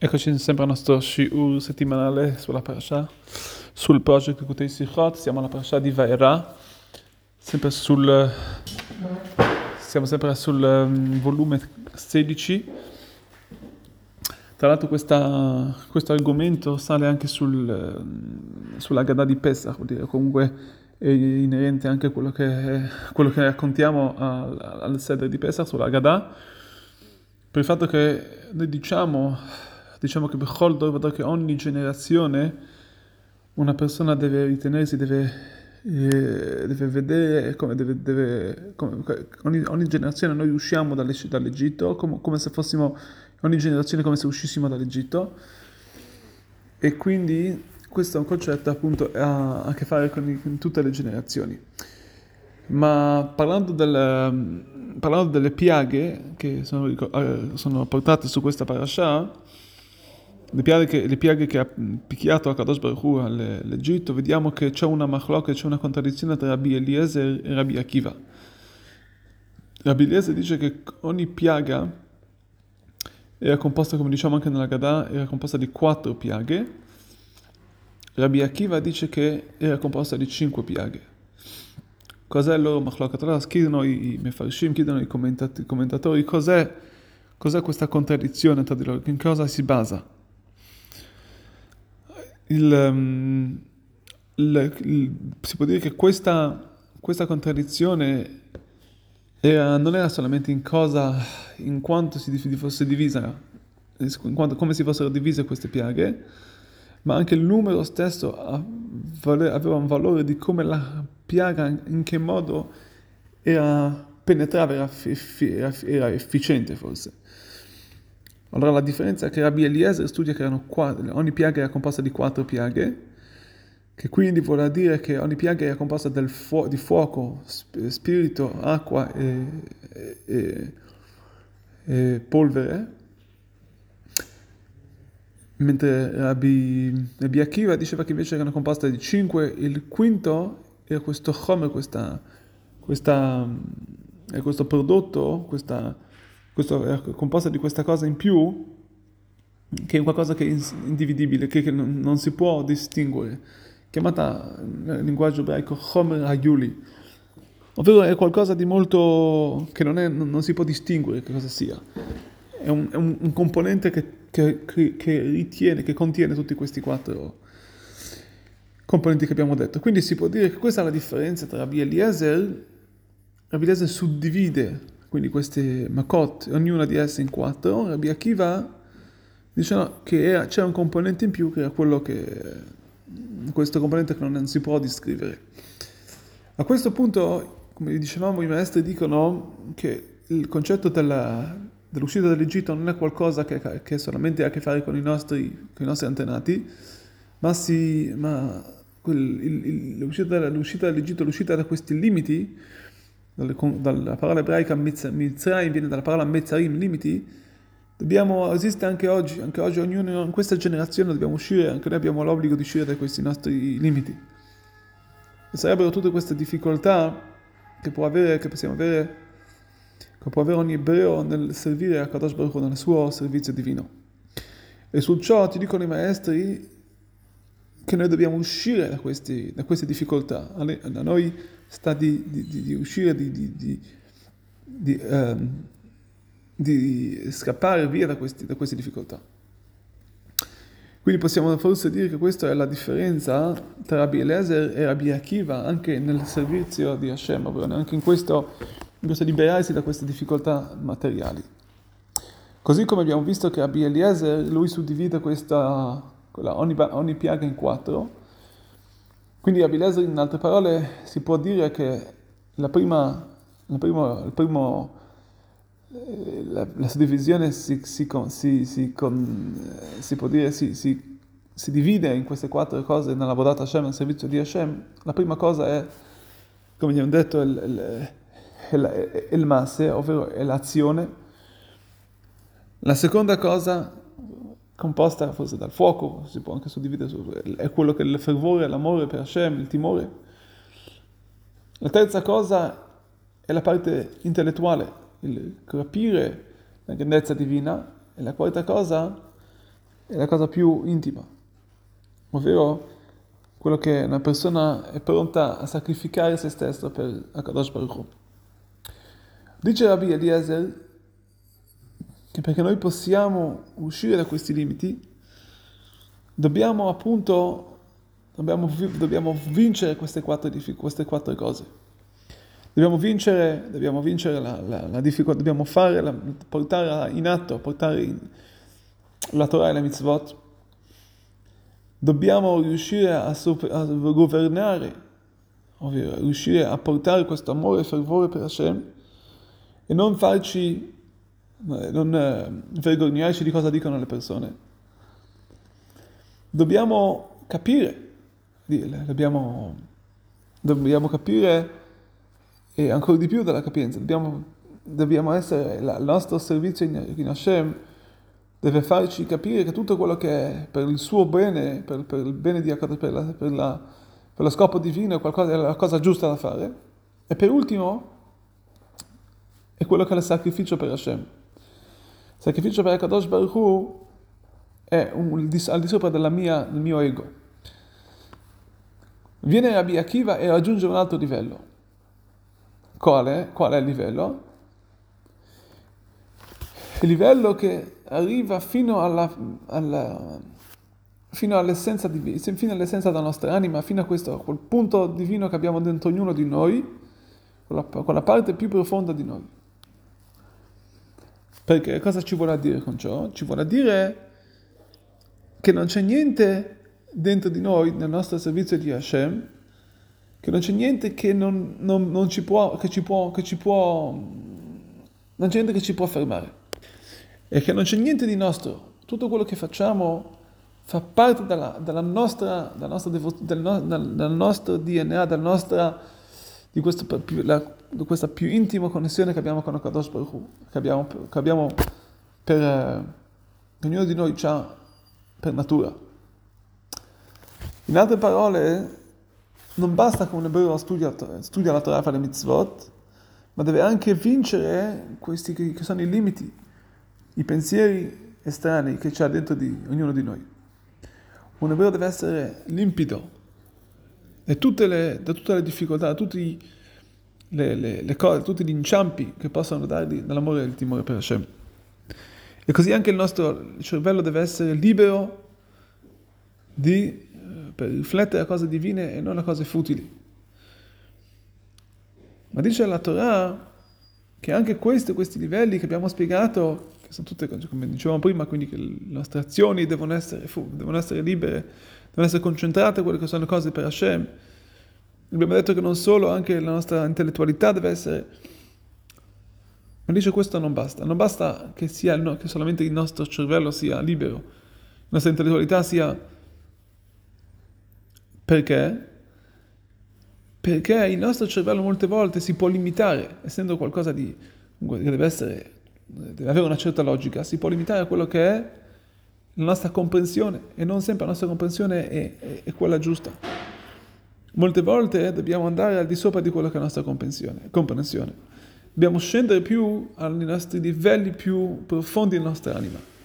Eccoci sempre al nostro shiur settimanale sulla parasha, sul project Kutei Sichot, siamo alla parasha di Vaera, sempre sul, siamo sempre sul um, volume 16. Tra l'altro questa, questo argomento sale anche sul, sulla Gada di Pesach, vuol dire comunque è inerente anche a quello che, quello che raccontiamo al, al sede di Pesach sulla Gada, per il fatto che noi diciamo diciamo che Bechol Dor che ogni generazione una persona deve ritenersi, deve, eh, deve vedere, come deve, deve come, ogni, ogni, generazione noi usciamo dall'Egitto come, come, se fossimo, ogni generazione come se uscissimo dall'Egitto e quindi questo è un concetto appunto ha a che fare con, con tutte le generazioni. Ma parlando, del, parlando delle piaghe che sono, eh, sono portate su questa parasha, le piaghe che, le piaghe che ha picchiato a Kadosh Baruch Hu all'Egitto, vediamo che c'è una machloca, c'è una contraddizione tra Rabbi Eliezer e Rabbi Akiva. Rabbi Eliezer dice che ogni piaga era composta, come diciamo anche nella Gadà, era composta di quattro piaghe. Rabbi Akiva dice che era composta di cinque piaghe. Cos'è il loro machloca? Tra l'altro chiedono i mefarshim, chiedono i commentatori, cos'è, cos'è questa contraddizione tra di loro, in cosa si basa? Il, um, il, il, si può dire che questa, questa contraddizione era, non era solamente in cosa, in quanto si fosse divisa, quanto, come si fossero divise queste piaghe, ma anche il numero stesso aveva un valore di come la piaga, in che modo era, penetrava, era, era efficiente forse. Allora la differenza è che Rabbi Eliezer studia che quattro, ogni piaga era composta di quattro piaghe, che quindi vuol dire che ogni piaga era composta fu- di fuoco, sp- spirito, acqua e, e, e, polvere, mentre Rabbi, Rabbi Akiva diceva che invece erano composte di cinque, il quinto era questo chomer, questa, questa, questo prodotto, questa questo, è composta di questa cosa in più, che è qualcosa che è individibile, che, che non, si può distinguere, chiamata nel linguaggio ebraico Chomer Hayuli, ovvero è qualcosa di molto che non, è, non si può distinguere che cosa sia. È un, è un, un componente che, che, che, ritiene, che contiene tutti questi quattro componenti che abbiamo detto. Quindi si può dire che questa è la differenza tra Rabbi Eliezer. Rabbi Eliezer suddivide quindi queste makot, ognuna di esse in quattro, Rabbi Akiva dice no, che era, c'era un componente in più che era quello che, questo componente che non si può descrivere. A questo punto, come dicevamo, i maestri dicono che il concetto della, dell'uscita dall'Egitto non è qualcosa che, che, solamente ha a che fare con i nostri, con i nostri antenati, ma, si, ma quel, il, il, l'uscita, dall'Egitto, l'uscita da questi limiti, dalla parola ebraica Mitzrayim viene dalla parola Mezzarim, limiti, dobbiamo, esiste anche oggi, anche oggi ognuno in questa generazione dobbiamo uscire, anche noi abbiamo l'obbligo di uscire da questi nostri limiti. E sarebbero tutte queste difficoltà che può avere, che possiamo avere, che può avere ogni ebreo nel servire a Kadosh Baruch nel suo servizio divino. E su ciò ti dicono i maestri che noi dobbiamo uscire da, questi, da queste difficoltà. A noi sta di, di, di uscire, di, um, di, scappare via da, questi, da queste difficoltà. Quindi possiamo forse dire che questa è la differenza tra Rabbi Eliezer e Rabbi Akiva anche nel servizio di Hashem, anche in questo, in questo liberarsi da queste difficoltà materiali. Così come abbiamo visto che Rabbi Eliezer, lui suddivide questa, ogni, ogni piaga in quattro, quindi Abileser, in altre parole, si può dire che la prima, la prima, il primo, eh, la, la suddivisione si, si, si, si, si può dire, si, divide in queste quattro cose nella Vodat Hashem, nel servizio di Hashem. La prima cosa è, come abbiamo detto, il, il, il, il masse, ovvero l'azione. La seconda cosa composta forse dal fuoco, si può anche suddividere, su, è quello che è il fervore, l'amore per Hashem, il timore. La terza cosa è la parte intellettuale, il capire la grandezza divina, e la quarta cosa è la cosa più intima, ovvero quello che una persona è pronta a sacrificare se stesso per Akadosh Baruch Hu. Dice Rabbi Eliezer che perché noi possiamo uscire da questi limiti, dobbiamo appunto dobbiamo, dobbiamo vincere queste quattro, queste quattro cose. Dobbiamo vincere, dobbiamo vincere la, la, la difficoltà, dobbiamo fare, la, portare in atto, portare in, la Torah e la mitzvot. Dobbiamo riuscire a, a governare, ovvero riuscire a portare questo amore e fervore per Hashem e non farci, non eh, vergognarci di cosa dicono le persone. Dobbiamo capire, dobbiamo, dobbiamo capire e ancora di più della capienza. Dobbiamo, dobbiamo essere, il nostro servizio in, Hashem deve farci capire che tutto quello che è per il suo bene, per, per il bene di per, la, per, la, per lo scopo divino, è, qualcosa, è la cosa giusta da fare. E per ultimo, è quello che è il sacrificio per Hashem. Il sacrificio per Kadosh Baruch Hu è un, al di sopra mia, del mio ego. Viene Rabbi Akiva e raggiunge un altro livello. Quale? Qual è il livello? Il livello che arriva fino, alla, alla, fino all'essenza, di, fino all'essenza della nostra anima, fino a questo, quel punto divino che abbiamo dentro ognuno di noi, quella, quella parte più profonda di noi. Perché cosa ci vuole dire con ciò? Ci vuole dire che non c'è niente dentro di noi, nel nostro servizio di Hashem, che non c'è niente che non, non, non ci può, che ci può, che ci può, non c'è niente che ci può fermare. E che non c'è niente di nostro. Tutto quello che facciamo fa parte dalla, dalla nostra, dalla nostra devo, del, no, dal, nostro DNA, dal nostra, di, questo, la, questa più intima connessione che abbiamo con il Kadosh Baruch Hu, che abbiamo, che abbiamo per, eh, ognuno di noi ha per natura. In altre parole, non basta che un ebreo studia, studia la Torah, fa le mitzvot, ma deve anche vincere questi che, che sono i limiti, i pensieri estranei che c'è dentro di ognuno di noi. Un ebreo deve essere limpido e le, da tutte le difficoltà, tutti, le, le, le cose, tutti gli inciampi che possono dargli dall'amore e il timore per Hashem. E così anche il nostro cervello deve essere libero di per riflettere a cose divine e non a cose futili. Ma dice la Torah che anche questi, questi livelli che abbiamo spiegato, che sono tutte, come dicevamo prima, quindi che le nostre azioni devono essere, devono essere libere, devono essere concentrate quelle che sono le cose per Hashem. Abbiamo detto che non solo, anche la nostra intellettualità deve essere... Ma dice questo non basta, non basta che, sia, che solamente il nostro cervello sia libero, la nostra intellettualità sia perché? Perché il nostro cervello molte volte si può limitare, essendo qualcosa di, che deve essere, deve avere una certa logica, si può limitare a quello che è la nostra comprensione e non sempre la nostra comprensione è, è, è quella giusta. Molte volte dobbiamo andare al di sopra di quello che è la nostra comprensione. Dobbiamo scendere più ai nostri livelli più profondi della nostra anima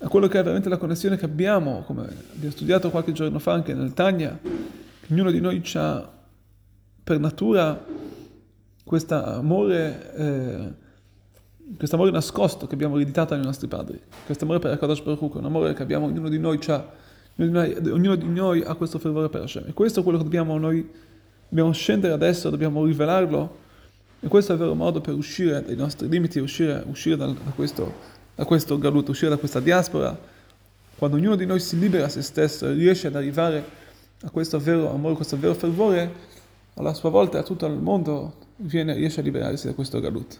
a quello che è veramente la connessione che abbiamo, come abbiamo studiato qualche giorno fa anche nel Tanya, ognuno di noi ha per natura questo amore, eh, questo amore nascosto che abbiamo ereditato dai nostri padri, questo amore per Akadosh Baruch Hu, un amore che abbiamo, ognuno di noi ha, ognuno di noi ha questo fervore per Hashem. E questo è quello che dobbiamo noi, dobbiamo scendere adesso, dobbiamo rivelarlo, e questo è il vero modo per uscire dai nostri limiti, uscire, uscire da, da questo da questo galut, uscire da questa diaspora, quando ognuno di noi si libera se stesso e riesce ad arrivare a questo vero amore, a questo vero fervore, alla sua volta a tutto il mondo viene, riesce a liberarsi da questo galut.